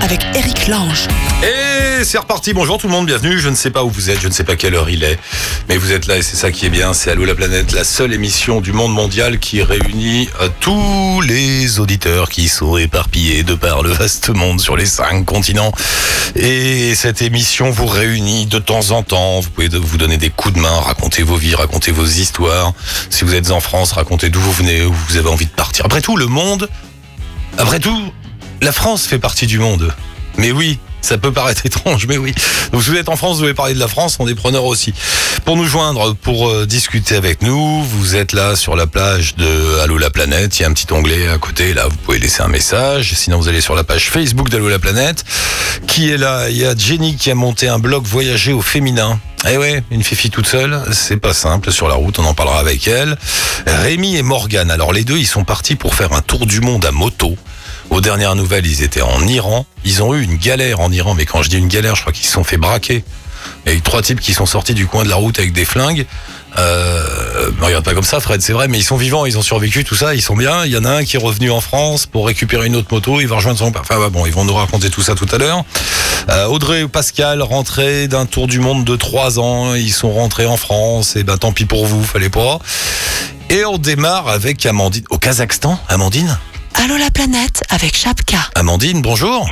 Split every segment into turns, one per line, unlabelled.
avec Eric Lange.
Et c'est reparti, bonjour tout le monde, bienvenue. Je ne sais pas où vous êtes, je ne sais pas quelle heure il est, mais vous êtes là et c'est ça qui est bien. C'est Allô la planète, la seule émission du monde mondial qui réunit euh, tous les auditeurs qui sont éparpillés de par le vaste monde sur les cinq continents. Et cette émission vous réunit de temps en temps. Vous pouvez vous donner des coups de main, raconter vos vies, raconter vos histoires. Si vous êtes en France, racontez d'où vous venez, où vous avez envie de partir. Après tout, le monde, après tout, la France fait partie du monde. Mais oui, ça peut paraître étrange, mais oui. Donc si vous êtes en France, vous devez parler de la France, on est preneurs aussi. Pour nous joindre, pour euh, discuter avec nous, vous êtes là sur la plage de Allô la planète, il y a un petit onglet à côté, là vous pouvez laisser un message. Sinon vous allez sur la page Facebook d'Allô la planète. Qui est là? Il y a Jenny qui a monté un blog voyager au féminin. Eh ouais, une fifi toute seule, c'est pas simple sur la route, on en parlera avec elle. Rémi et Morgane, alors les deux, ils sont partis pour faire un tour du monde à moto. Aux dernières nouvelles, ils étaient en Iran. Ils ont eu une galère en Iran, mais quand je dis une galère, je crois qu'ils se sont fait braquer. Il y a eu trois types qui sont sortis du coin de la route avec des flingues. Euh, regarde pas comme ça, Fred, c'est vrai, mais ils sont vivants, ils ont survécu, tout ça, ils sont bien. Il y en a un qui est revenu en France pour récupérer une autre moto, il va rejoindre son père. Enfin, bon, ils vont nous raconter tout ça tout à l'heure. Euh, Audrey ou Pascal, rentrés d'un tour du monde de trois ans, ils sont rentrés en France, et ben tant pis pour vous, fallait pas. Et on démarre avec Amandine. Au Kazakhstan, Amandine?
Allô la planète avec Chapka.
Amandine, bonjour.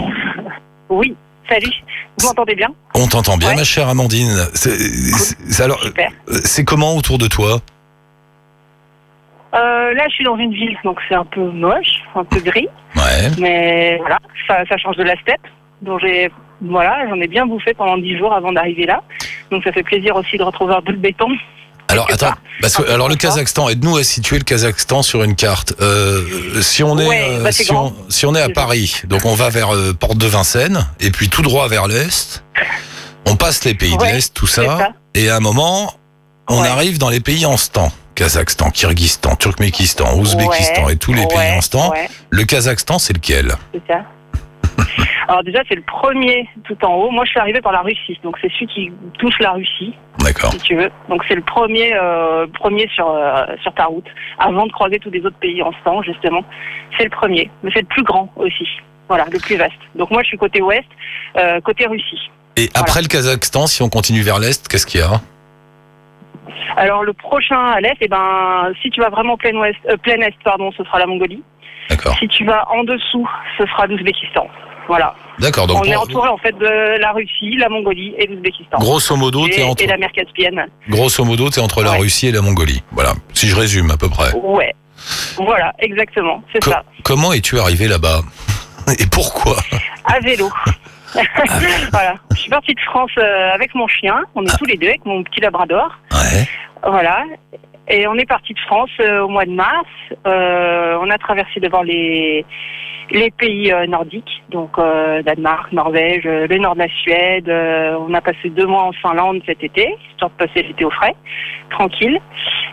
Oui, salut. Vous m'entendez bien?
On t'entend bien,
Ouais.
ma chère Amandine. C'est c'est- alors,
Super.
c'est comment autour de toi?
Euh, là, je suis dans une ville, donc c'est un peu moche, un peu gris,
Ouais.
mais voilà, ça, ça change de la steppe. Donc j'ai, voilà, j'en ai bien bouffé pendant dix jours avant d'arriver là. Donc ça fait plaisir aussi de retrouver un peu de béton.
Alors attends, parce que alors le. Kazakhstan, aide-nous à situer le Kazakhstan sur une carte. Euh, si on est
Ouais,
euh,
bah,
si, on,
grand.
si on est à. Paris, donc on va vers euh, Porte de Vincennes et puis tout droit vers l'est. On passe les pays de
Ouais,
l'est, tout ça,
ça.
et à un moment, on
Ouais.
arrive dans les pays en stan. Kazakhstan, Kyrgyzstan, Turkménistan, Ouzbékistan et tous les pays en stan.
Ouais,
Le Kazakhstan, c'est lequel?
C'est ça. Alors déjà, c'est le premier tout en haut. Moi, je suis arrivée par la Russie, donc c'est celui qui touche la Russie,
D'accord.
si tu veux. Donc c'est le premier, euh, premier sur euh, sur ta route, avant de croiser tous les autres pays en stand, justement. C'est le premier, mais c'est le plus grand aussi. Voilà, le plus vaste. Donc moi, je suis côté ouest, euh, côté Russie.
Et après le Kazakhstan, si on continue vers l'est, qu'est-ce qu'il y a?
Alors le prochain à l'est, eh ben, si tu vas vraiment plein ouest, plein est, pardon, ce sera la Mongolie.
D'accord.
Si tu vas en dessous, ce sera l'Ouzbékistan. Voilà.
D'accord. Donc
On est entouré en fait de la Russie, la Mongolie et l'Ouzbékistan.
grosso modo,
Et,
entre
et la mer Caspienne.
grosso modo, t'es entre la
Ouais.
Russie et la Mongolie. Voilà. Si je résume à peu près.
Ouais. Voilà, exactement, c'est
Co-
ça.
Comment es-tu arrivé là-bas Et pourquoi
À vélo. voilà. Je suis partie de France euh, avec mon chien. On est tous les deux avec mon petit labrador.
Ouais.
Voilà. Et on est parti de France euh, au mois de mars. Euh, on a traversé devant les les pays euh, nordiques, donc euh, Danemark, Norvège, euh, le nord de la Suède. Euh, on a passé deux mois en Finlande cet été, histoire de passer l'été au frais, tranquille.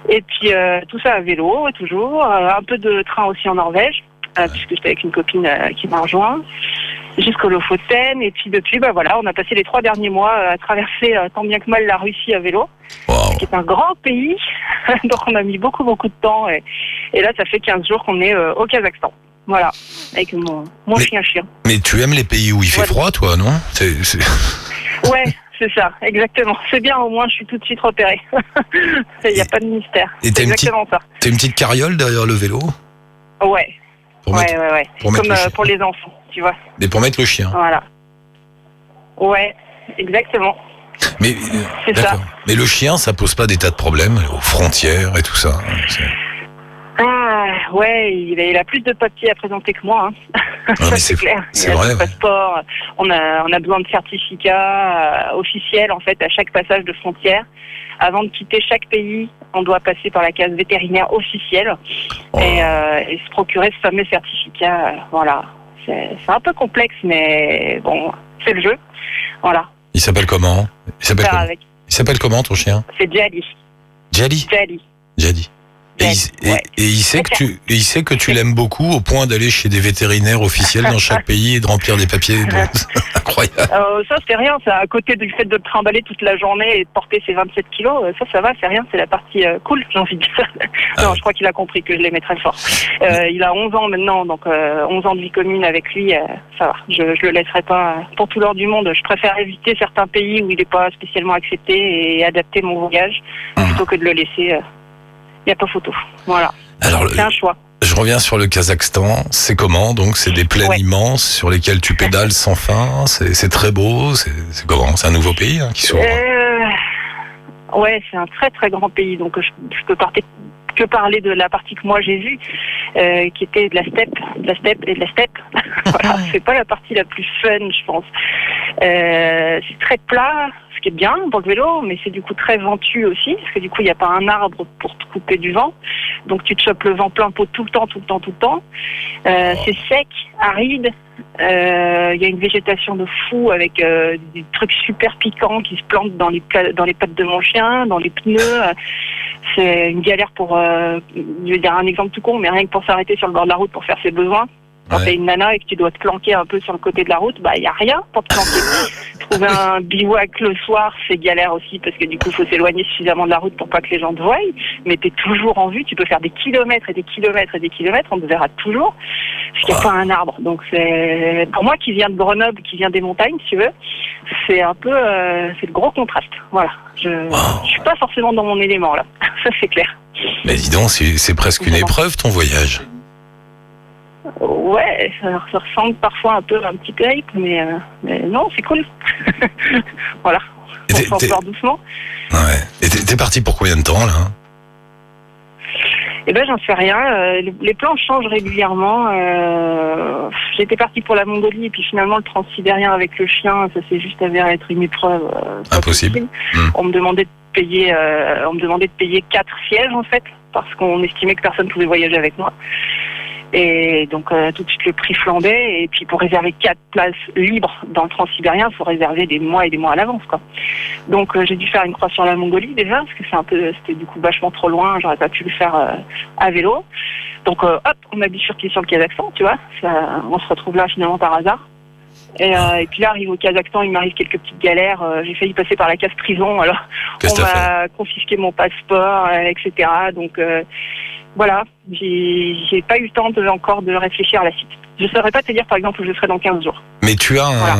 Et puis euh, tout ça à vélo, toujours. Euh, un peu de train aussi en Norvège, euh, puisque j'étais avec une copine euh, qui m'a rejoint jusqu'au Lofoten. Et puis depuis, bah voilà, on a passé les trois derniers mois à traverser euh, tant bien que mal la Russie à vélo
Waouh.
qui est un grand pays. Donc on a mis beaucoup beaucoup de temps et, et là ça fait 15 jours qu'on est euh, au Kazakhstan. Voilà, avec mon, mon
Mais-
chien chien.
Mais tu aimes les pays où il fait
Ouais.
froid, toi, non
Ouais, c'est ça, exactement. C'est bien, au moins je suis tout de suite repérée. Il n'y a pas de mystère.
Et t'as
C'est
une petite-
exactement ça.
T'as une petite carriole derrière le vélo
Ouais,
pour
ouais,
mettre,
ouais, ouais.
pour
Comme
le
euh, pour les enfants, tu vois.
Mais pour mettre le chien.
Voilà. Ouais, exactement.
Mais euh,
ça.
Mais le chien, ça pose pas des tas de problèmes aux frontières et tout ça.
Ah, ouais, il a, il a plus de papiers à présenter que moi. Hein.
Ah, c'est
clair.
c'est vrai, ouais.
passeport. On a, on a besoin de certificats euh, officiels en fait à chaque passage de frontière. Avant de quitter chaque pays, on doit passer par la case vétérinaire officielle
Oh.
et, euh, et se procurer ce fameux certificat. euh, voilà, c'est un peu complexe, mais bon, c'est le jeu. Voilà,
Il s'appelle comment? Il s'appelle comment?
avec.
Comment ton chien?
C'est Jali,
Jali
Jali.
Jali. Et, il, et-
ouais.
et il sait que tu, et il sait que tu l'aimes beaucoup au point d'aller chez des vétérinaires officiels dans chaque pays et de remplir des papiers. Incroyable.
Euh, ça, c'est rien. À côté du fait de le trimballer toute la journée et de porter ses 27 kilos. euh, Ça, ça va, c'est rien. C'est la partie euh, cool, j'ai envie de dire.
Ah
non, je crois qu'il a compris que je l'aimais très fort. Euh, il a 11 ans maintenant, donc euh, 11 ans de vie commune avec lui, ça va. Je, je le laisserai pas pour tout l'or du monde. Je préfère éviter certains pays où il n'est pas spécialement accepté et adapter mon voyage
Mhm.
plutôt que de le laisser. Il n'y a pas photo. Voilà,
Alors,
c'est un choix.
je reviens sur le Kazakhstan. C'est comment Donc, c'est des plaines
Ouais.
immenses sur lesquelles tu pédales sans fin. C'est très beau. C'est c'est comment? C'est un nouveau pays hein, qui s'ouvre.
Euh, ouais, c'est un très très grand pays, donc je, je peux partir que parler de la partie que moi j'ai vue, euh, qui était de la steppe, de la steppe et de la steppe. voilà, c'est pas la partie la plus fun, je pense. Euh, c'est très plat, ce qui est bien pour le vélo, mais c'est du coup très ventu aussi, parce que du coup il n'y a pas un arbre pour te couper du vent, donc tu te chopes le vent plein pot tout le temps, tout le temps, tout le temps. Euh, c'est sec, aride. Euh, Il y a une végétation de fou avec euh, des trucs super piquants qui se plantent dans les, dans les pattes de mon chien, dans les pneus. C'est une galère pour, je vais dire un exemple tout con, mais rien que pour s'arrêter sur le bord de la route pour faire ses besoins. Quand
Ouais.
t'es une nana et que tu dois te planquer un peu sur le côté de la route, bah il y a rien pour te planquer. Trouver un bivouac le soir, c'est galère aussi parce que du coup, il faut s'éloigner suffisamment de la route pour pas que les gens te voient. Mais t'es toujours en vue, tu peux faire des kilomètres et des kilomètres et des kilomètres, on te verra toujours. Parce qu'il n'y a pas un arbre. Donc c'est pour moi qui viens de Grenoble, qui vient des montagnes, si tu veux, c'est un peu euh, c'est le gros contraste. Voilà. Je,
Wow.
je suis pas forcément dans mon élément là. Ça c'est clair.
Mais dis donc, c'est presque une épreuve ton voyage.
Ouais, ça, ressemble parfois un peu à un petit périple, mais, euh, mais non, c'est cool. voilà, on s'en sort doucement.
Ouais. Et t'es parti pour combien de temps là
Eh ben, j'en sais rien. euh, les- plans changent régulièrement. Euh, J'étais partie pour la Mongolie et puis finalement le transsibérien avec le chien, ça s'est juste avéré être une épreuve. euh,
Impossible.
possible.
Hmm.
On me demandait de payer, euh, on me demandait de payer quatre sièges en fait, parce qu'on estimait que personne pouvait voyager avec moi. Et donc euh, tout de suite le prix flambait. Et puis pour réserver quatre places libres dans le transsibérien, il faut réserver des mois et des mois à l'avance quoi. Donc euh, j'ai dû faire une croix sur la Mongolie déjà, parce que c'est un peu, c'était du coup vachement trop loin. J'aurais pas pu le faire euh, à vélo. Donc hop, on a bifurqué sur le Kazakhstan, tu vois. Ça, on se retrouve là finalement par hasard. Et, euh, et puis là, arrive au Kazakhstan, il m'arrive quelques petites galères. Euh, j'ai failli passer par la case prison, alors on m'a confisqué mon passeport, euh, etc. Donc voilà, j'ai pas eu le temps de, encore de réfléchir à la suite. Je saurais pas te dire par exemple où je serai dans 15 jours.
Mais tu as, un,
Voilà.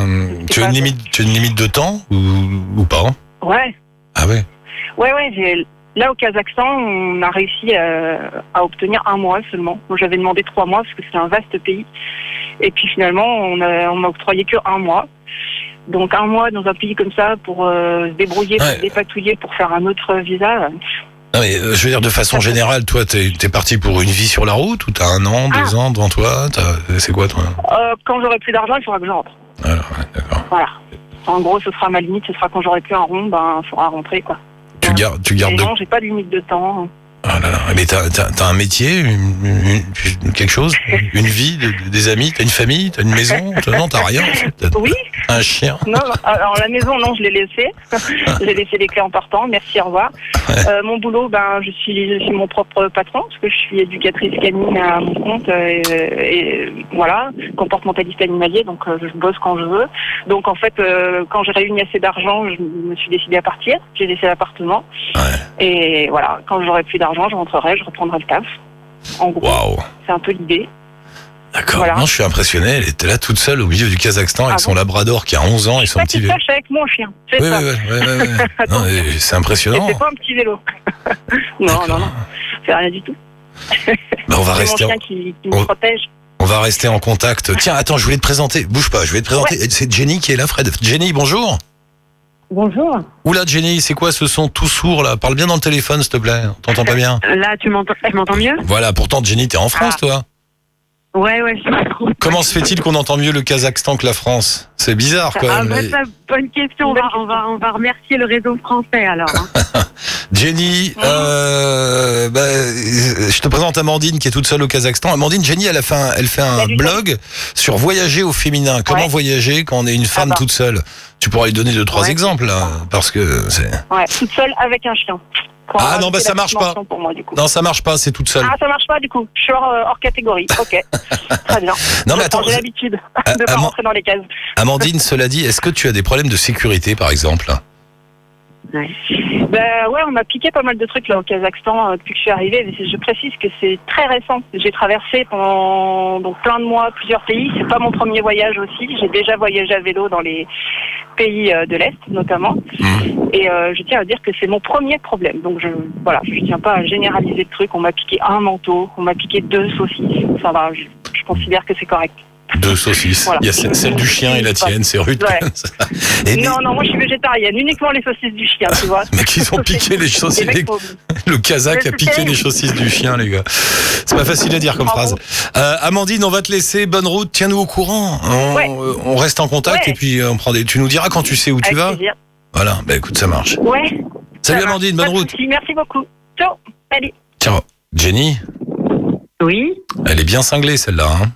tu as
pas
une limite, tu as une limite de temps ou, ou pas
Ouais,
Ah ouais?
ouais, ouais. Là au Kazakhstan, on a réussi euh, à obtenir un mois seulement. Moi, j'avais demandé trois mois parce que c'est un vaste pays. Et puis finalement, on a- on m'a octroyé que un mois. Donc un mois dans un pays comme ça pour euh, se débrouiller, pour se dépatouiller, pour faire un autre visa.
Non mais euh, je veux dire de façon générale, toi t'es es parti pour une vie sur la route ou t'as un an, deux ans devant toi T'as- C'est quoi toi?
Euh, quand j'aurai plus d'argent, il faudra que je rentre.
Alors, ouais, D'accord.
Voilà. En gros, ce sera ma limite. Ce sera quand j'aurai plus un rond, ben, il faudra rentrer, quoi.
Tu gardes, tu
Et
gardes de...
non, j'ai pas de limite de temps.
Ah là là. Mais t'as as, un métier, une- une- quelque chose, une vie, de- des amis, t'as une famille, t'as une maison Non, t'as rien.
Oui,
un chien.
non, non. Alors, la maison, non, je l'ai laissée. j'ai laissé les clés en partant. Merci, au revoir. Euh, mon boulot, ben, je suis, je suis mon propre patron, parce que je suis éducatrice canine à mon compte. euh, et, voilà, comportementaliste animalier, donc euh, je bosse quand je veux. Donc, en fait, quand j'ai réuni assez d'argent, je me suis décidée à partir. J'ai laissé l'appartement.
Ouais.
Et voilà, quand j'aurai plus d'argent, je rentrerai, je reprendrai le taf. En gros, c'est un peu l'idée.
D'accord.
Voilà.
Non, je suis impressionné. Elle était là toute seule au milieu du Kazakhstan avec
Ah
son labrador qui a 11 ans et son petit vélo.
suis avec mon chien. C'est
Oui, c'est impressionnant.
c'est pas un petit vélo. non, non, non. C'est rien du tout.
Bah, on va
C'est
rester.
mon
en-
qui, qui me protège.
On va rester en contact. Tiens, attends, je voulais te présenter. Bouge pas, je voulais te présenter. C'est Jenny qui est là, Fred. Jenny, bonjour.
Bonjour.
Oula, Jenny, c'est quoi ce son tout sourd là? Parle bien dans le téléphone, s'il te plaît. On t'entend pas bien?
Là, tu m'entends, tu m'entends mieux?
Voilà, pourtant, Jenny, t'es en France,
Ah.
toi.
Ouais, ouais. je-
Comment se fait-il qu'on entend mieux le Kazakhstan que la France? C'est bizarre, quand
Ah,
même.
bah, ça, bonne question. On va, on, va, on va remercier le réseau français alors. hein.
Jenny, euh, bah, je te présente Amandine qui est toute seule au Kazakhstan. Amandine, Jenny, elle a fait un, elle fait un
Salut,
blog sur voyager au féminin. Comment
Ouais.
voyager quand on est une femme
bah.
toute seule? Tu pourras lui donner deux trois
Ouais.
exemples là, parce que c'est.
Ouais, toute seule avec un chien.
Ah, non, bah, ça marche pas.
Pour moi, du coup.
Non, ça marche pas, c'est toute seule.
Ah, ça marche pas du coup. Je suis hors, euh, hors catégorie. Ok. Très bien.
non, mais attends,
J'ai l'habitude de pas rentrer dans les cases.
Amandine, cela dit, est-ce que tu as des problèmes de sécurité, par exemple?
Ben ouais, on m'a piqué pas mal de trucs là au Kazakhstan euh, depuis que je suis arrivée. Mais je précise que c'est très récent. J'ai traversé pendant donc plein de mois plusieurs pays. C'est pas mon premier voyage aussi. J'ai déjà voyagé à vélo dans les pays euh, de l'est notamment.
Hmm.
Et euh, je tiens à dire que c'est mon premier problème. Donc je voilà, je tiens pas à généraliser le truc. On m'a piqué un manteau, on m'a piqué deux saucisses. Ça va, je, je considère que c'est correct.
Deux saucisses.
Voilà.
Il y a celle du chien et la tienne, c'est rude.
Ouais.
Et mais,
Non, non, moi je suis végétarienne. Uniquement les saucisses du chien, tu vois.
mais qu'ils ont piqué les saucisses. Le Kazakh a piqué les saucisses du chien, les gars. C'est pas facile à dire comme
Bravo.
phrase. Euh, Amandine, on va te laisser. Bonne route. Tiens-nous au courant. On,
Ouais.
euh, on reste en contact
Ouais.
et puis euh, on prend des. Tu nous diras quand tu sais où tu vas.
plaisir.
Voilà. Bah écoute, ça marche.
Ouais.
Salut
ça.
Amandine, bonne route.
soucis, Merci beaucoup. Ciao. Salut.
Tiens, Jenny,
Oui.
elle est bien cinglée celle-là. Hein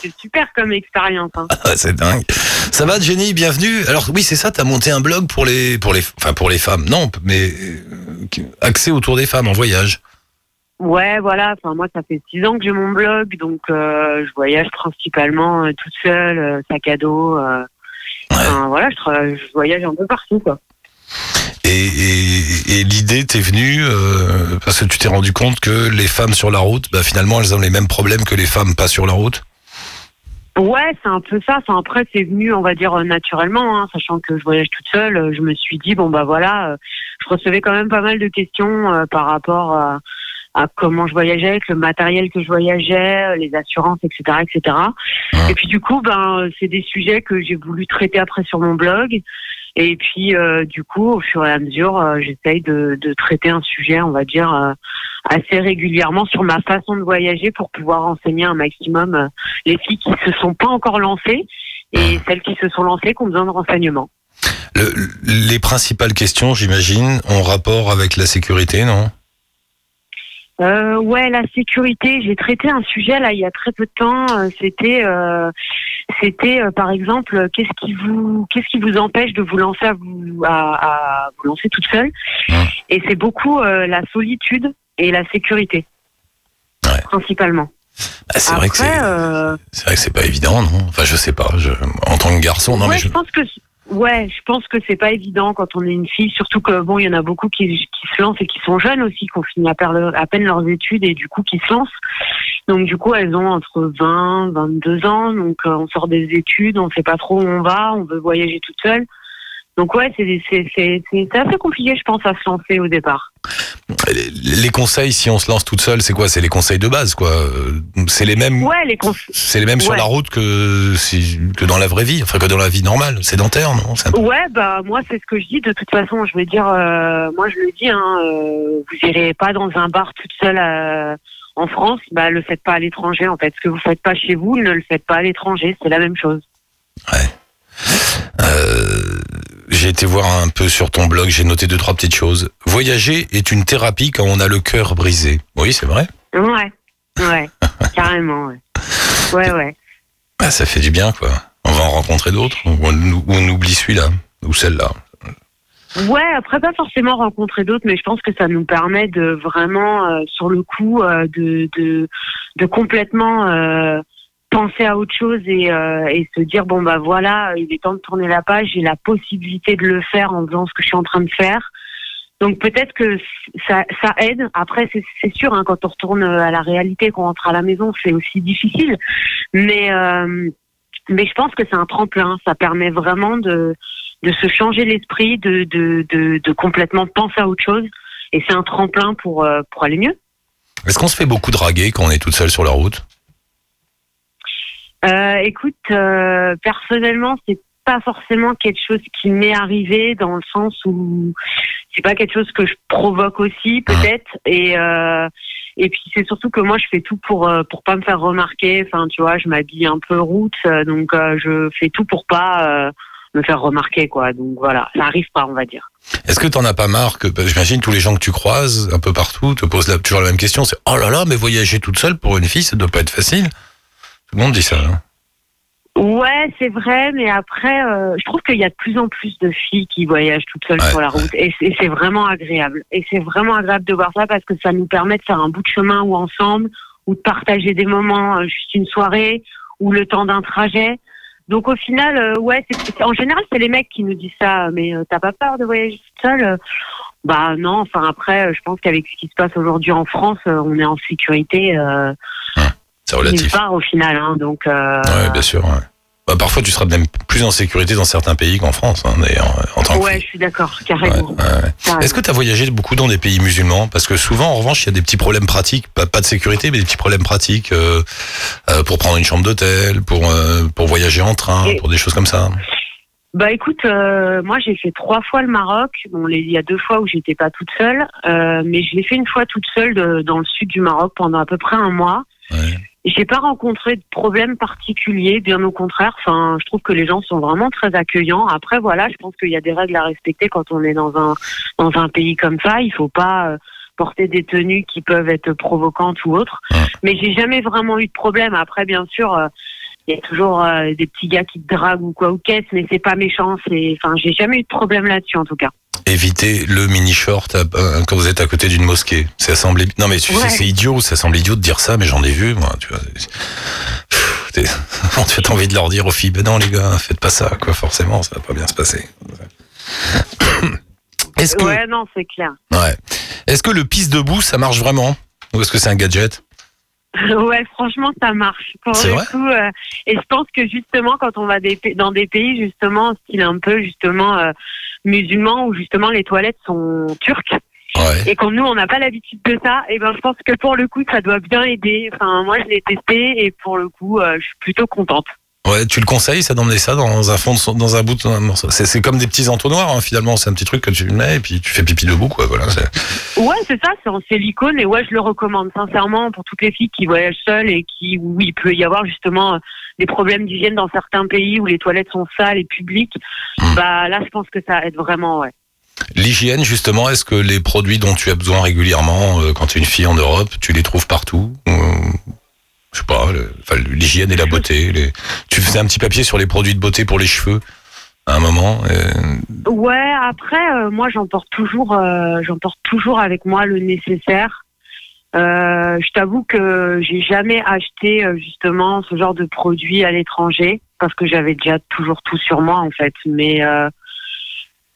c'est super comme expérience. hein.
Ah, c'est dingue. Ça va, Jenny Bienvenue. Alors oui, c'est ça. T'as monté un blog pour les, pour les, enfin pour les femmes. Non, mais euh, axé autour des femmes en voyage.
Ouais, voilà. Enfin, moi, ça fait six ans que j'ai mon blog, donc euh, je voyage principalement euh, toute seule, sac à dos. enfin, voilà, je, je voyage un peu partout, quoi.
Et, et, et l'idée t'est venue euh, parce que tu t'es rendu compte que les femmes sur la route, bah, finalement, elles ont les mêmes problèmes que les femmes pas sur la route?
Ouais, c'est un peu ça. Enfin, après, c'est venu, on va dire, euh, naturellement, hein, sachant que je voyage toute seule. euh, Je me suis dit, bon, bah voilà, euh, je recevais quand même pas mal de questions euh, par rapport à, à comment je voyageais, avec le matériel que je voyageais, les assurances, etc., etc. Et puis, du coup, ben, c'est des sujets que j'ai voulu traiter après sur mon blog. Et puis, euh, du coup, au fur et à mesure, euh, j'essaye de, de traiter un sujet, on va dire, euh, assez régulièrement sur ma façon de voyager pour pouvoir enseigner un maximum les filles qui se sont pas encore lancées et celles qui se sont lancées qui ont besoin de renseignements.
Le- les principales questions, j'imagine, ont rapport avec la sécurité, non?
Euh, ouais, la sécurité. J'ai traité un sujet là il y a très peu de temps. C'était, euh, c'était euh, par exemple, euh, qu'est-ce qui vous, qu'est-ce qui vous empêche de vous lancer à vous, à, à vous lancer toute seule. Et c'est beaucoup euh, la solitude et la sécurité,
Ouais.
principalement.
Bah, C'est vrai que c'est
euh,
c'est vrai que c'est pas évident, non? Enfin, je sais pas. Je, en tant que garçon, non
ouais,
mais
je...
je,
pense que ouais, je pense que c'est pas évident quand on est une fille, surtout que bon, il y en a beaucoup qui, se lancent et qui sont jeunes aussi, qui ont fini à peine leurs études et du coup qui se lancent. Donc du coup, elles ont entre 20, 22 ans, donc euh, on sort des études, on sait pas trop où on va, on veut voyager toute seule. Donc ouais, c'est assez compliqué, je pense, à se lancer au départ.
les, conseils, si on se lance toute seule, c'est quoi? C'est les conseils de base, quoi. C'est les mêmes.
Ouais, les cons-
C'est les mêmes sur
Ouais.
la route que si, que dans la vraie vie, enfin que dans la vie normale, sédentaire, non? Peu-
Ouais, bah moi c'est ce que je dis. De toute façon, je veux dire, euh, moi je le dis, hein, euh, vous irez pas dans un bar toute seule euh, en France, bah le faites pas à l'étranger. En fait, ce que vous faites pas chez vous, ne le faites pas à l'étranger. C'est la même chose.
Euh, j'ai été voir un peu sur ton blog, j'ai noté deux trois petites choses. Voyager est une thérapie quand on a le cœur brisé. Oui, c'est vrai.
Ouais, ouais, carrément. Ouais, ouais, ouais.
Ah, ça fait du bien, quoi. On va en rencontrer d'autres, ou on, ou on oublie celui-là ou celle-là.
Ouais, après pas forcément rencontrer d'autres, mais je pense que ça nous permet de vraiment, euh, sur le coup, euh, de, de, de complètement euh, penser à autre chose et, euh, et se dire bon bah voilà, il est temps de tourner la page, j'ai la possibilité de le faire en faisant ce que je suis en train de faire. Donc peut-être que ça, aide. Après c'est sûr, hein, quand on retourne à la réalité, qu'on rentre à la maison, c'est aussi difficile. Mais euh, mais je pense que c'est un tremplin. Ça permet vraiment de de se changer l'esprit, de, de, complètement penser à autre chose. Et c'est un tremplin pour, euh, pour aller mieux.
Est-ce qu'on se fait beaucoup draguer quand on est toute seule sur la route?
Euh, écoute, euh, personnellement, c'est pas forcément quelque chose qui m'est arrivé dans le sens où c'est pas quelque chose que je provoque aussi peut-être. Et euh, et puis c'est surtout que moi je fais tout pour euh, pour pas me faire remarquer. Enfin tu vois je m'habille un peu route euh, donc euh, je fais tout pour pas euh, me faire remarquer quoi. Donc voilà. Ça arrive pas on va dire.
Est-ce que t'en as pas marre que, bah, j'imagine, tous les gens que tu croises un peu partout te posent la- toujours la même question, c'est oh là là, mais voyager toute seule pour une fille, ça doit pas être facile. Tout le monde dit ça. hein.
Ouais, Ouais, c'est vrai, mais après, euh, je trouve qu'il y a de plus en plus de filles qui voyagent toutes seules
Ouais,
sur la route, et c'est- et c'est vraiment agréable. Et c'est vraiment agréable de voir ça parce que ça nous permet de faire un bout de chemin ou ensemble, ou de partager des moments, euh, juste une soirée, ou le temps d'un trajet. Donc au final, euh, ouais, c'est- en général, c'est les mecs qui nous disent ça, mais t'as pas peur de voyager toute seule Bah non, enfin après, je pense qu'avec ce qui se passe aujourd'hui en France, on est en sécurité euh,
C'est relatif.
part au final, hein, donc. euh,
Ouais, bien sûr. ouais. Bah, parfois, tu seras même plus en sécurité dans certains pays qu'en France, hein, d'ailleurs, en tant que
Ouais,
fille.
je suis d'accord, carrément.
ouais, ouais.
carrément.
Est-ce que tu as voyagé beaucoup dans des pays musulmans? Parce que souvent, en revanche, il y a des petits problèmes pratiques, pas, pas de sécurité, mais des petits problèmes pratiques euh, euh, pour prendre une chambre d'hôtel, pour pour voyager en train,
Et-
pour des choses comme ça.
Bah écoute, euh, moi j'ai fait trois fois le Maroc. Bon, il y a deux fois où j'étais pas toute seule, euh, mais je l'ai fait une fois toute seule de- dans le sud du Maroc pendant à peu près un mois.
Ouais.
J'ai pas rencontré de problème particulier, bien au contraire. Enfin, je trouve que les gens sont vraiment très accueillants. Après, voilà, je pense qu'il y a des règles à respecter quand on est dans un dans un pays comme ça. Il faut pas euh, porter des tenues qui peuvent être provocantes ou autres.
Ouais.
Mais j'ai jamais vraiment eu de problème. Après, bien sûr. Il y a toujours euh, des petits gars qui te draguent ou quoi ou qu'est-ce, mais c'est pas méchant. C'est, enfin, j'ai jamais eu de problème là-dessus en tout cas.
Évitez le mini short à- euh, quand vous êtes à côté d'une mosquée. Ça semble non mais tu sais c'est idiot, ça semble idiot de dire ça, mais j'en ai vu moi. Tu vois. Tu as envie de leur dire aux filles, ben non les gars, faites pas ça, quoi. Forcément, ça va pas bien se passer. Est-ce que
Ouais, non, c'est clair.
Ouais. Est-ce que le pisse debout, ça marche vraiment? Ou est-ce que c'est un gadget?
ouais, franchement, ça marche. Pour le
vrai
coup, euh, et je pense que justement, quand on va des, dans des pays justement, style un peu justement euh, musulman, où justement les toilettes sont turques,
Ouais.
et quand nous on n'a pas l'habitude de ça, et ben je pense que pour le coup, ça doit bien aider. Enfin, moi, je l'ai testé, et pour le coup, euh, je suis plutôt contente.
Ouais, tu le conseilles, ça d'emmener ça dans un fond, de son- dans un bout de un morceau. C'est, c'est comme des petits entonnoirs, hein, finalement. C'est un petit truc que tu mets et puis tu fais pipi debout, quoi. Voilà. c'est-
Ouais, c'est ça, c'est en silicone et ouais, je le recommande sincèrement pour toutes les filles qui voyagent seules et qui où il peut y avoir justement euh, des problèmes d'hygiène dans certains pays où les toilettes sont sales et publiques.
Mm.
Bah là, je pense que ça aide vraiment, ouais.
L'hygiène, justement, est-ce que les produits dont tu as besoin régulièrement euh, quand tu es une fille en Europe, tu les trouves partout Ou, Je sais pas, l'hygiène et la beauté. Tu faisais un petit papier sur les produits de beauté pour les cheveux à un moment. et-
Ouais, après, euh, moi, j'emporte toujours, euh, j'emporte toujours avec moi le nécessaire. Euh, je t'avoue que j'ai jamais acheté euh, justement ce genre de produit à l'étranger parce que j'avais déjà toujours tout sur moi en fait. Mais euh,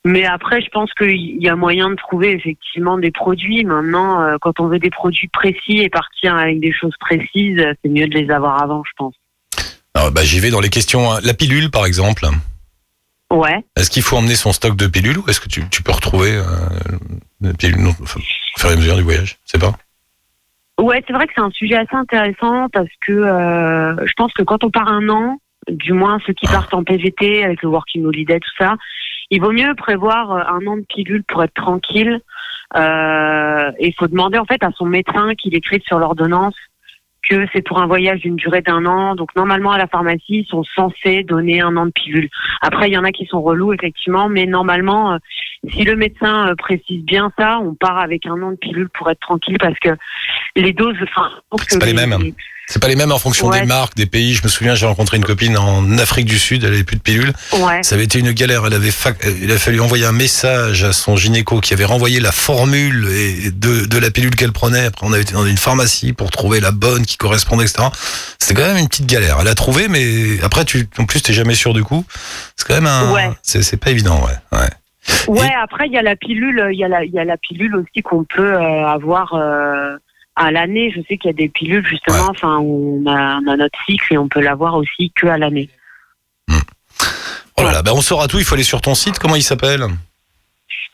mais après, je pense qu'il y a moyen de trouver effectivement des produits. Maintenant, euh, quand on veut des produits précis et partir avec des choses précises, c'est mieux de les avoir avant, je pense.
Alors, bah, j'y vais dans les questions. hein. La pilule, par exemple.
Ouais.
Est-ce qu'il faut emmener son stock de pilules ou est-ce que tu, tu peux retrouver euh, des pilules non, enfin, au fur et à mesure du voyage C'est pas?
Ouais, c'est vrai que c'est un sujet assez intéressant parce que euh, je pense que quand on part un an, du moins ceux qui partent en PVT avec le Working Holiday, tout ça, il vaut mieux prévoir euh, un an de pilule pour être tranquille. Euh, et il faut demander en fait à son médecin qu'il écrive sur l'ordonnance que c'est pour un voyage d'une durée d'un an. Donc normalement à la pharmacie, ils sont censés donner un an de pilule. Après, il y en a qui sont relous effectivement, mais normalement, euh, si le médecin euh, précise bien ça, on part avec un an de pilule pour être tranquille parce que les doses, enfin,
C'est pas les mêmes. C'est pas les mêmes en fonction
Ouais.
des marques, des pays. Je me souviens, j'ai rencontré une copine en Afrique du Sud, elle avait plus de pilules.
Ouais.
Ça avait été une galère. Elle avait fac- il a fallu envoyer un message à son gynéco qui avait renvoyé la formule et de, de la pilule qu'elle prenait. Après, on avait été dans une pharmacie pour trouver la bonne qui correspondait, etc. C'était quand même une petite galère. Elle a trouvé, mais après, tu, en plus, t'es jamais sûr du coup. C'est quand même un,
Ouais.
c'est, c'est pas évident, ouais. ouais.
Ouais,
Et-
après il y a la pilule, il y a la, il y a la pilule aussi qu'on peut euh, avoir euh, à l'année. Je sais qu'il y a des pilules justement, enfin on a, on a notre cycle et on peut l'avoir aussi que à l'année.
Oh là là, bah on saura tout. Il faut aller sur ton site. Comment il s'appelle?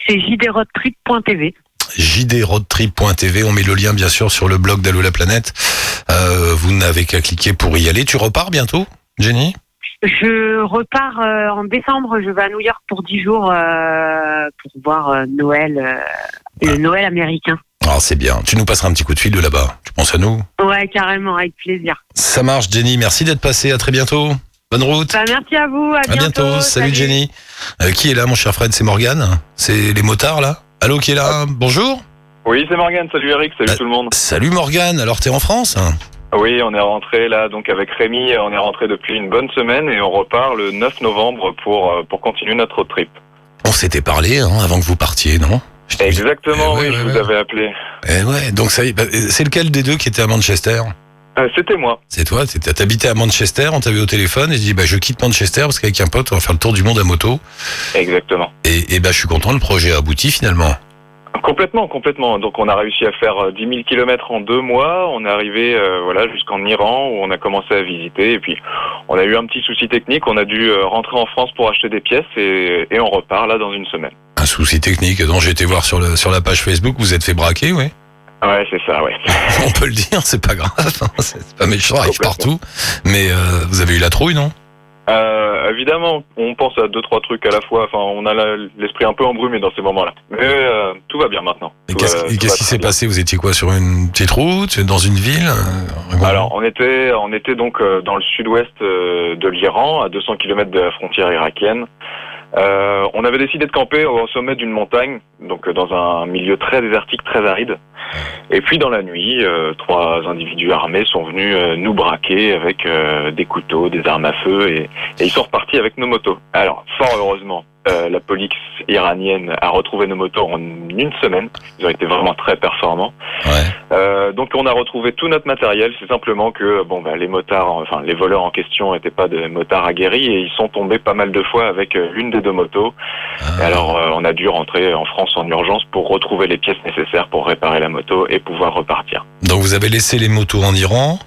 C'est jdroadtrip.tv.
jdroadtrip.tv. On met le lien bien sûr sur le blog d'Allo la planète. Euh, vous n'avez qu'à cliquer pour y aller. Tu repars bientôt, Jenny?
Je repars euh, en décembre. Je vais à New York pour 10 jours euh, pour voir Noël, le Noël américain.
Ah c'est bien. Tu nous passeras un petit coup de fil de là-bas. Tu penses à nous
Ouais, carrément, avec plaisir.
Ça marche, Jenny. Merci d'être passé. À très bientôt. Bonne route.
Bah, merci à vous. À,
À bientôt. Salut, Jenny. Euh, qui est là, mon cher Fred? C'est Morgane. C'est les motards là. Allô, qui est là? Bonjour.
Oui, c'est Morgane. Salut Eric, salut
Bah-
tout le monde.
Salut Morgane. Alors t'es en France?
Oui, on est rentré là, donc avec Rémi, on est rentré depuis une bonne semaine et on repart le 9 novembre pour, euh, pour continuer notre road trip.
On s'était parlé hein, avant que vous partiez, non?
Exactement,
Eh
oui, je vous avais appelé.
Eh ouais, donc ça y est, bah, c'est lequel des deux qui était à Manchester
Euh, C'était moi.
C'est toi, t'habitais à Manchester, on t'avait au téléphone et je dis bah je quitte Manchester parce qu'avec un pote on va faire le tour du monde à moto
Exactement.
et, et bah je suis content, le projet a abouti finalement.
Complètement, complètement. Donc on a réussi à faire euh, 10 000 kilomètres en deux mois. On est arrivé euh, voilà jusqu'en Iran où on a commencé à visiter. Et puis on a eu un petit souci technique. On a dû euh, rentrer en France pour acheter des pièces et, et on repart là dans une semaine.
Un souci technique dont j'ai été voir sur, le, sur la page Facebook, vous êtes fait braquer, oui.
Ouais, c'est ça, ouais.
On peut le dire, c'est pas grave, hein, c'est pas méchant, arrive partout. Mais euh, vous avez eu la trouille, non?
Euh, évidemment, on pense à deux trois trucs à la fois. Enfin, on a l'esprit un peu embrumé dans ces moments-là. Mais euh, tout va bien maintenant.
Et qu'est-ce qui s'est passé? Vous étiez quoi sur une petite route, dans une ville.
Alors, on était, on était donc dans le sud-ouest de l'Iran, à 200 km de la frontière irakienne. Euh, on avait décidé de camper au sommet d'une montagne, donc euh, dans un milieu très désertique, très aride. Et puis dans la nuit, euh, trois individus armés sont venus euh, nous braquer avec euh, des couteaux, des armes à feu, et, et ils sont repartis avec nos motos. Alors, fort heureusement, euh, la police iranienne a retrouvé nos motos en une semaine. Ils ont été vraiment très performants.
Ouais.
Euh, donc on a retrouvé tout notre matériel. C'est simplement que bon bah les motards, enfin les voleurs en question n'étaient pas des motards aguerris et ils sont tombés pas mal de fois avec euh, l'une des deux motos.
Ah.
alors euh, on a dû rentrer en France en urgence pour retrouver les pièces nécessaires pour réparer la moto et pouvoir repartir.
Donc vous avez laissé les motos en Iran,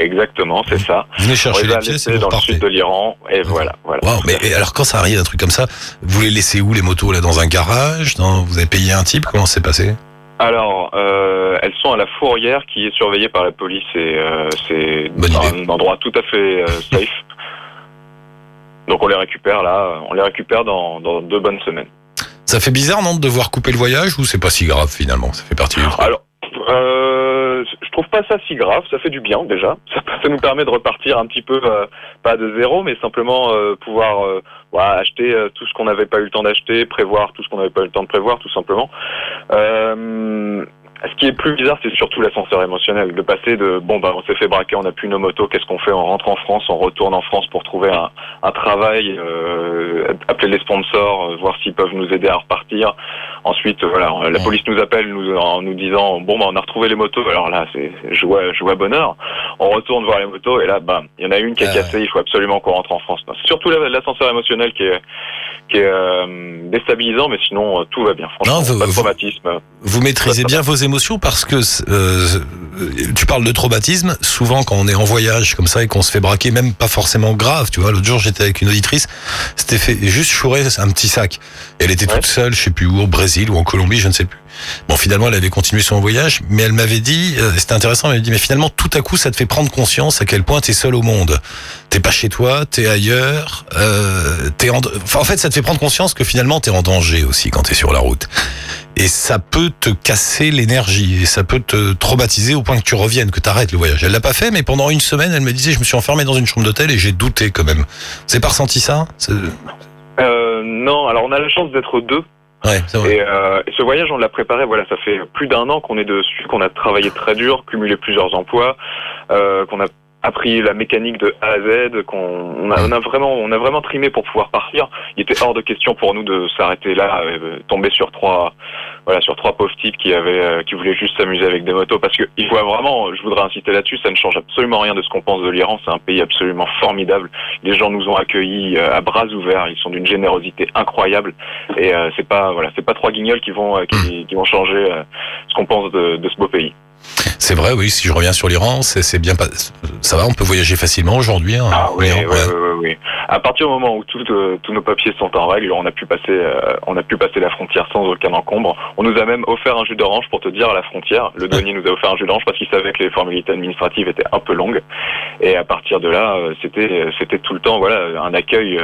Exactement, c'est ça.
vous venez chercher
les
pièces et vous
dans le
repartez.
sud de l'Iran et voilà, voilà.
Waouh, mais et alors quand ça arrive un truc comme ça, vous les laissez où les motos là dans un garage? Dans, Vous avez payé un type? Comment c'est passé?
Alors, euh, elles sont à la fourrière qui est surveillée par la police et euh, c'est un endroit tout à fait euh, safe. Donc on les récupère là, on les récupère dans, dans deux bonnes semaines.
Ça fait bizarre non de devoir couper le voyage ou c'est pas si grave finalement? Ça fait partie du truc.
Alors, trouve pas ça si grave, ça fait du bien déjà. Ça, nous permet de repartir un petit peu, euh, pas de zéro, mais simplement euh, pouvoir euh, acheter tout ce qu'on n'avait pas eu le temps d'acheter, prévoir tout ce qu'on n'avait pas eu le temps de prévoir, tout simplement. Ce qui est plus bizarre, c'est surtout l'ascenseur émotionnel, de passer de bon bah on s'est fait braquer, on n'a plus nos motos, qu'est-ce qu'on fait? On rentre en France, on retourne en France pour trouver un, un travail, euh, appeler les sponsors, euh, voir s'ils peuvent nous aider à repartir. Ensuite, euh, voilà, la police nous appelle nous, en nous disant bon bah on a retrouvé les motos. Alors là, c'est joie, joie bonheur. On retourne voir les motos et là, bam, il y en a une qui est
Ah
cassée. Il faut absolument qu'on rentre en France. C'est surtout la- l'ascenseur émotionnel qui est qui est euh, déstabilisant, mais sinon tout va bien. Franchement,
Non, vous-
pas de traumatisme.
Vous maîtrisez bien vos émotions parce que euh, tu parles de traumatisme. Souvent, quand on est en voyage comme ça et qu'on se fait braquer, même pas forcément grave, tu vois. L'autre jour, j'étais avec une auditrice, c'était fait juste chourer un petit sac. Elle était
Ouais.
toute seule, je sais plus où, au Brésil ou en Colombie, je ne sais plus. Bon, finalement, elle avait continué son voyage, mais elle m'avait dit, euh, c'était intéressant, elle m'avait dit, mais finalement, tout à coup, ça te fait prendre conscience à quel point t'es seul au monde. T'es pas chez toi, t'es ailleurs, euh, t'es en... Enfin, en fait, ça te fait prendre conscience que finalement, t'es en danger aussi quand t'es sur la route. Et ça peut te casser l'énergie et ça peut te traumatiser au point que tu reviennes, que tu arrêtes le voyage. Elle l'a pas fait, mais pendant une semaine, elle me disait, je me suis enfermé dans une chambre d'hôtel et j'ai douté quand même. Avez pas ressenti ça? C'est-
Euh, non, alors on a la chance d'être deux.
Ouais, c'est vrai.
Et, euh, et ce voyage, on l'a préparé. Voilà, ça fait plus d'un an qu'on est dessus, qu'on a travaillé très dur, cumulé plusieurs emplois, euh, qu'on a appris la mécanique de A à Z, qu'on on a, on a vraiment, on a vraiment trimé pour pouvoir partir. Il était hors de question pour nous de s'arrêter là, euh, tomber sur trois, voilà, sur trois pauvres types qui avaient, euh, qui voulaient juste s'amuser avec des motos. Parce que il faut vraiment, je voudrais insister là-dessus, ça ne change absolument rien de ce qu'on pense de l'Iran. C'est un pays absolument formidable. Les gens nous ont accueillis euh, à bras ouverts. Ils sont d'une générosité incroyable. Et euh, c'est pas, voilà, c'est pas trois guignols qui vont, euh, qui, vont changer ce qu'on pense de, de ce beau pays.
C'est vrai, oui, si je reviens sur l'Iran, c'est bien pas... Ça va, on peut voyager facilement aujourd'hui. Hein,
Ah oui, oui, oui, oui. À partir du moment où tout, euh, tous nos papiers sont en règle, on a pu passer, euh, on a pu passer la frontière sans aucun encombre. On nous a même offert un jus d'orange pour te dire à la frontière. Le douanier nous a offert un jus d'orange parce qu'il savait que les formalités administratives étaient un peu longues. Et à partir de là, euh, c'était, c'était tout le temps, voilà, un accueil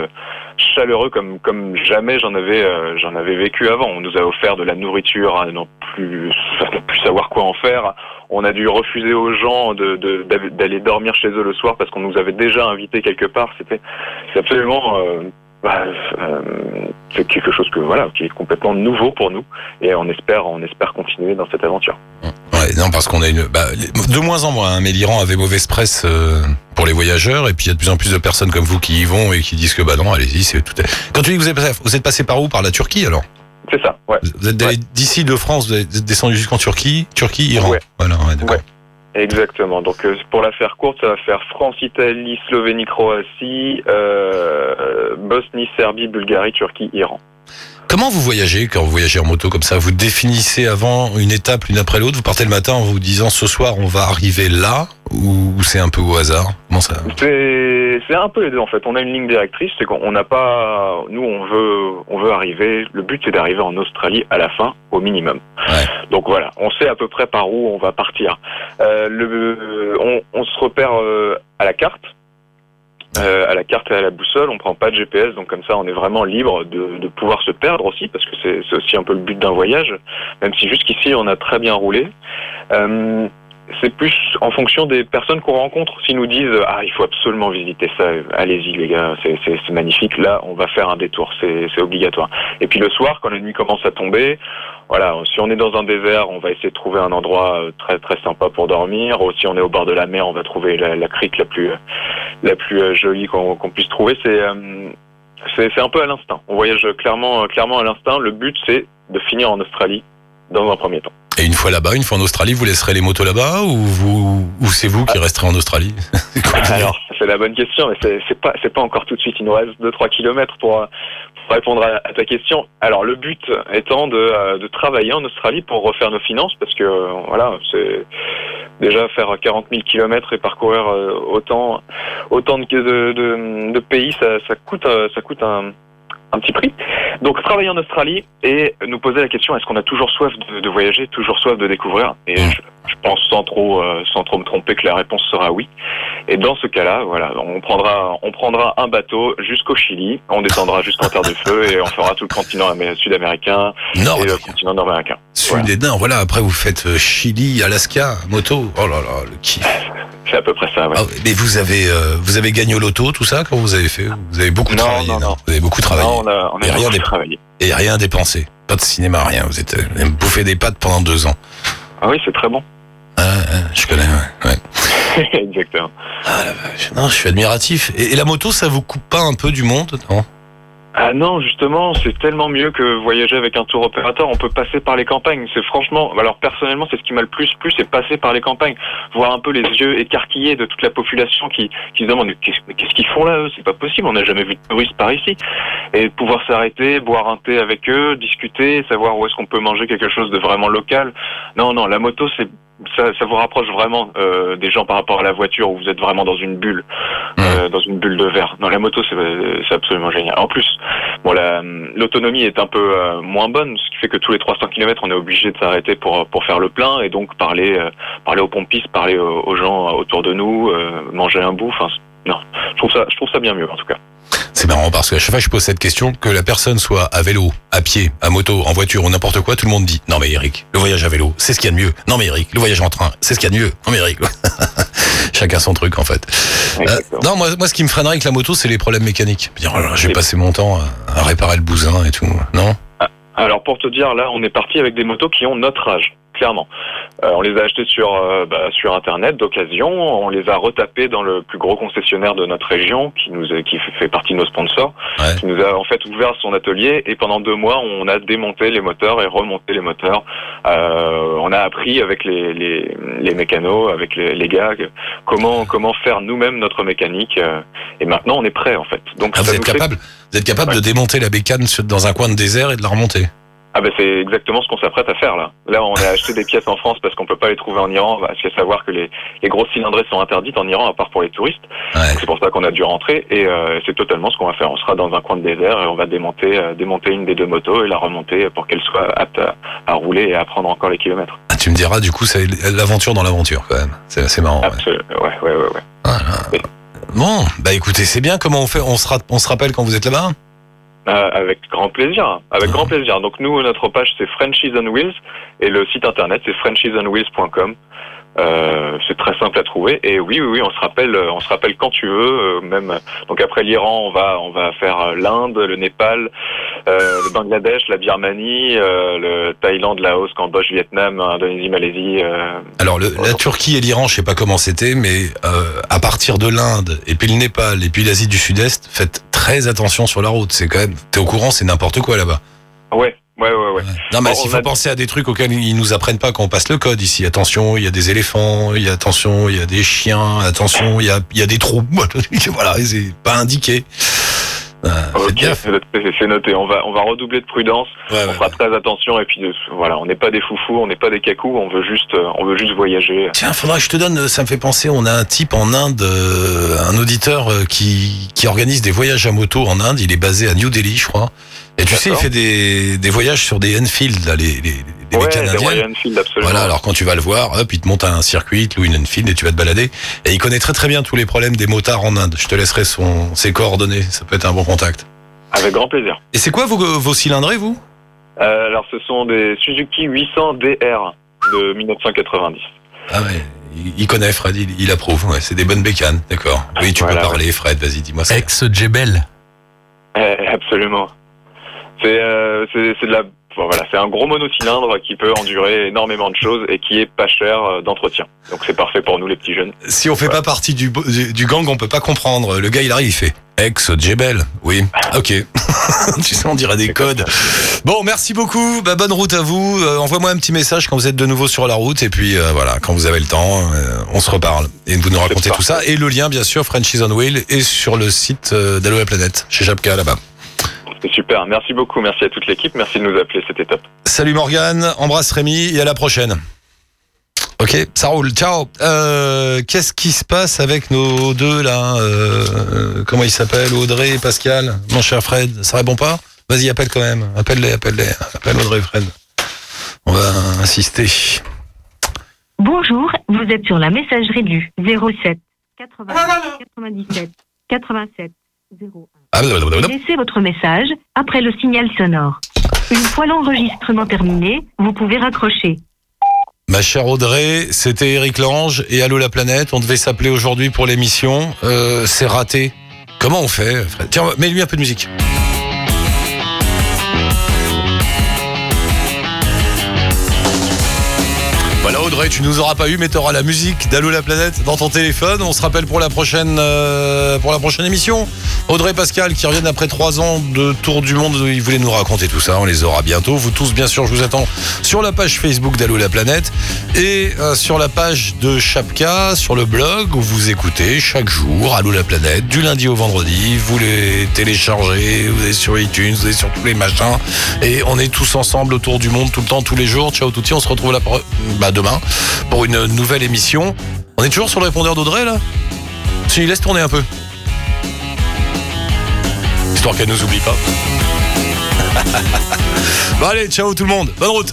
chaleureux comme comme jamais j'en avais, euh, j'en avais vécu avant. On nous a offert de la nourriture à non plus, à ne plus savoir quoi en faire. On a dû refuser aux gens de, de- d'aller dormir chez eux le soir parce qu'on nous avait déjà invités quelque part. C'était c'est absolument euh, bah, euh, c'est quelque chose que voilà qui est complètement nouveau pour nous et on espère on espère continuer dans cette aventure.
Ouais, non, parce qu'on a une, bah, de moins en moins. hein, mais l'Iran avait mauvaise presse euh, pour les voyageurs, et puis il y a de plus en plus de personnes comme vous qui y vont et qui disent que bah non, allez-y, c'est tout. Quand tu dis que vous êtes, passé- vous êtes passé par où? Par la Turquie alors?
C'est ça, ouais.
Vous êtes d'ici de France, vous êtes descendu jusqu'en Turquie, Turquie, Iran.
Ouais.
Voilà, ouais, d'accord.
Exactement. Donc euh, pour la faire courte, ça va faire France, Italie, Slovénie, Croatie, euh, Bosnie, Serbie, Bulgarie, Turquie, Iran.
Comment vous voyagez quand vous voyagez en moto comme ça? Vous définissez avant une étape l'une après l'autre? Vous partez le matin en vous disant ce soir on va arriver là? Ou c'est un peu au hasard? Comment ça?
C'est c'est un peu les deux en fait. On a une ligne directrice, c'est qu'on n'a pas, nous on veut on veut arriver. Le but c'est d'arriver en Australie à la fin au minimum.
Ouais.
Donc voilà, on sait à peu près par où on va partir. Euh, le, on, on se repère euh, à la carte. Euh, à la carte et à la boussole, on prend pas de GPS, donc comme ça on est vraiment libre de, de pouvoir se perdre aussi, parce que c'est aussi un peu le but d'un voyage, même si jusqu'ici on a très bien roulé. Euh, c'est plus en fonction des personnes qu'on rencontre. S'ils nous disent ah il faut absolument visiter ça, allez-y les gars, c'est c'est- magnifique. Là on va faire un détour, c'est obligatoire. Et puis le soir quand la nuit commence à tomber, voilà, si on est dans un désert, on va essayer de trouver un endroit euh, très très sympa pour dormir. Ou si on est au bord de la mer, on va trouver la, la crique la plus la plus euh, jolie qu'on puisse trouver. C'est euh, c'est un peu à l'instinct. On voyage clairement clairement à l'instinct. Le but c'est de finir en Australie dans un premier temps.
Et une fois là-bas, une fois en Australie, vous laisserez les motos là-bas ou vous ou c'est vous qui resterez en Australie
Alors, c'est la bonne question, mais c'est pas pas encore tout de suite. Il nous reste 2-3 kilomètres pour, pour répondre à, à ta question. Alors, le but étant de, euh, de travailler en Australie pour refaire nos finances, parce que euh, voilà, c'est déjà faire 40 000 kilomètres et parcourir euh, autant autant de, de, de, de pays, ça, ça coûte ça coûte un un petit prix. Donc travailler en Australie et nous poser la question est-ce qu'on a toujours soif de, de voyager, toujours soif de découvrir? Et je, je pense sans trop euh, sans trop me tromper que la réponse sera oui. Et dans ce cas-là, voilà, on prendra on prendra un bateau jusqu'au Chili, on descendra jusqu'en Terre de Feu et on fera tout le continent amé- sud-américain et le continent nord-américain.
sud et nord. Voilà. Après, vous faites euh, Chili, Alaska, moto. Oh là là, le kiff.
C'est à peu près ça. Ouais.
Ah, mais vous avez vous avez vous avez gagné au loto, tout ça quand vous avez fait Vous avez beaucoup
Non,
travaillé.
non, non.
Vous avez beaucoup travaillé
Non, on a, on a
Et rien
travaillé.
et rien dépensé. Pas de cinéma, rien. Vous êtes euh, bouffé des pâtes pendant deux ans.
Ah oui, c'est très bon.
Ah, ah, je connais. Ouais. ouais.
Exactement.
Ah la vache. Non, je suis admiratif. Et, et la moto, ça vous coupe pas un peu du monde Non?
Ah non, justement, c'est tellement mieux que voyager avec un tour opérateur. On peut passer par les campagnes. C'est franchement, alors personnellement, c'est ce qui m'a le plus plu, c'est passer par les campagnes, voir un peu les yeux écarquillés de toute la population qui, qui se demande qu'est-ce qu'ils font là eux? C'est pas possible. On n'a jamais vu de touristes par ici. Et pouvoir s'arrêter, boire un thé avec eux, discuter, savoir où est-ce qu'on peut manger quelque chose de vraiment local. Non, non, la moto, c'est ça, ça vous rapproche vraiment euh, des gens par rapport à la voiture où vous êtes vraiment dans une bulle, euh, dans une bulle de verre. Non, la moto, c'est absolument génial. En plus, Bon, la- l'autonomie est un peu euh, moins bonne, ce qui fait que tous les 300 km, on est obligé de s'arrêter pour pour faire le plein et donc parler euh, parler aux pompistes, parler aux, aux gens autour de nous, euh, manger un bout. Enfin, non, je trouve ça je trouve ça bien mieux en tout cas.
C'est marrant parce qu'à chaque fois que je pose cette question, que la personne soit à vélo, à pied, à moto, en voiture ou n'importe quoi, tout le monde dit Non mais Eric, le voyage à vélo, c'est ce qu'il y a de mieux. Non mais Eric, le voyage en train, c'est ce qu'il y a de mieux. Non mais Eric. Chacun son truc en fait. Euh, non, moi, moi ce qui me freinerait avec la moto, c'est les problèmes mécaniques. Dire, oh je vais passer mon temps à, à réparer le bousin et tout. Non?
Alors pour te dire, là, on est parti avec des motos qui ont notre âge, clairement. Euh, on les a achetées sur euh, bah, sur internet d'occasion. On les a retapées dans le plus gros concessionnaire de notre région, qui nous est- qui fait partie de nos sponsors,
Ouais.
qui nous a en fait ouvert son atelier. Et pendant deux mois, on a démonté les moteurs et remonté les moteurs. Euh, on a appris avec les les, les mécanos, avec les, les gars, comment comment faire nous-mêmes notre mécanique. et maintenant, on est prêt en fait. Donc
Ah,
ça
Vous êtes
fait-
capable, vous êtes capable
Ouais.
de démonter la bécane dans un coin de désert et de la remonter?
Ah ben c'est exactement ce qu'on s'apprête à faire là. Là on a acheté des pièces en France parce qu'on peut pas les trouver en Iran, parce qu'il faut savoir que les, les grosses cylindrées sont interdites en Iran à part pour les touristes.
Ouais.
C'est pour ça qu'on a dû rentrer et euh, c'est totalement ce qu'on va faire. On sera dans un coin de désert et on va démonter euh, démonter une des deux motos et la remonter pour qu'elle soit apte à, à rouler et à prendre encore les kilomètres.
Ah, tu me diras, du coup, c'est l'aventure dans l'aventure quand même. C'est assez marrant.
Absolument. Ouais ouais ouais ouais.
Ah, là. Bon, bah écoutez, c'est bien. Comment on fait on se, on se rappelle quand vous êtes là-bas?
Euh, avec grand plaisir, avec grand plaisir. Donc nous notre page c'est Frenchies on Wheels et le site internet c'est frenchiesonwheels.com. Euh, c'est très simple à trouver. Et oui, oui, oui, on se rappelle, euh, on se rappelle quand tu veux. euh, même donc après l'Iran, on va, on va faire euh, l'Inde, le Népal, euh, le Bangladesh, la Birmanie, euh, le Thaïlande, Laos, Cambodge, Vietnam, Indonésie, Malaisie. euh,
Alors le- la Turquie et l'Iran, je sais pas comment c'était, mais euh, à partir de l'Inde et puis le Népal et puis l'Asie du Sud-Est, faites très attention sur la route. C'est quand même, t'es au courant, c'est n'importe quoi là-bas.
Ouais, ouais, ouais, ouais.
Non, mais
Bon,
il faut
a-
penser à des trucs auxquels ils nous apprennent pas quand on passe le code ici. Attention, il y a des éléphants, il y a attention, il y a des chiens, attention, il y a, il y a des trous. voilà, c'est pas indiqué. Euh,
c'est noté. On va, on va redoubler de prudence.
Ouais,
On
ouais.
fera très attention et puis de- voilà, on n'est pas des foufous, on n'est pas des cacous, on veut juste, euh, on veut juste voyager.
Tiens, faudra que je te donne, ça me fait penser, on a un type en Inde, euh, un auditeur euh, qui, qui organise des voyages à moto en Inde, il est basé à New Delhi, je crois. Et tu sais, il fait des, des voyages sur des Enfield, là, les, les, les
ouais,
mécanes
des. Royal Enfield, absolument.
Voilà, alors quand tu vas le voir, hop, il te monte un circuit, il te loue une Enfield et tu vas te balader. Et il connaît très très bien tous les problèmes des motards en Inde. Je te laisserai son, ses coordonnées, ça peut être un bon contact.
Avec grand plaisir.
Et c'est quoi vos, vos cylindrés, vous?
Euh, alors, ce sont des Suzuki 800 DR de 1990.
Ah ouais, il, connaît Fred, il, il approuve, ouais, c'est des bonnes bécanes, d'accord. Oui, tu
Voilà,
peux parler Fred, vas-y, dis-moi ça.
Ex-Jebel.
Eh, absolument. C'est, euh, c'est, c'est de la, voilà, c'est un gros monocylindre qui peut endurer énormément de choses et qui est pas cher euh, d'entretien. Donc, c'est parfait pour nous, les petits jeunes.
Si on fait pas partie du, du, du gang, on peut pas comprendre. Le gars, il arrive, il fait ex Jebel. Oui, ok. tu sais, on dirait des codes. Bon, merci beaucoup. Bah, bonne route à vous. Euh, Envoie-moi un petit message quand vous êtes de nouveau sur la route. Et puis, euh, voilà, quand vous avez le temps, euh, on se reparle. Et vous nous racontez tout ça. Et le lien, bien sûr, Frenchies on Wheel est sur le site d'Allo la Planète, chez Japka, là-bas.
C'est super. Merci beaucoup. Merci à toute l'équipe. Merci de nous appeler. C'était top.
Salut Morgane, embrasse Rémi et à la prochaine. Ok, ça roule. Ciao. Euh, Qu'est-ce qui se passe avec nos deux là euh, Comment ils s'appellent? Audrey et Pascal Mon cher Fred, ça répond pas? Vas-y, appelle quand même. Appelle-les, appelle-les. Appelle Audrey et Fred. On va insister.
Bonjour, vous êtes sur la messagerie du 07 80 97 87 01.
Ah.
Laissez votre message après le signal sonore. Une fois l'enregistrement terminé, vous pouvez raccrocher.
Ma chère Audrey, c'était Eric Lange et Allô la planète. On devait s'appeler aujourd'hui pour l'émission. Euh, C'est raté. Comment on fait Fred? Tiens, mets-lui un peu de musique. Audrey, tu nous auras pas eu, mais tu auras la musique d'Allô la planète dans ton téléphone. On se rappelle pour la prochaine, euh, pour la prochaine émission. Audrey Pascal qui reviennent après trois ans de tour du monde. Ils voulaient nous raconter tout ça. On les aura bientôt. Vous tous, bien sûr, je vous attends sur la page Facebook d'Allô la planète et euh, sur la page de Chapka, sur le blog où vous écoutez chaque jour Allô la planète du lundi au vendredi. Vous les téléchargez, vous êtes sur iTunes, vous êtes sur tous les machins et on est tous ensemble autour du monde tout le temps, tous les jours. Ciao touti, on se retrouve bah, demain pour une nouvelle émission. On est toujours sur le répondeur d'Audrey là? Si, laisse tourner un peu. Histoire qu'elle nous oublie pas. bon allez, ciao tout le monde, bonne route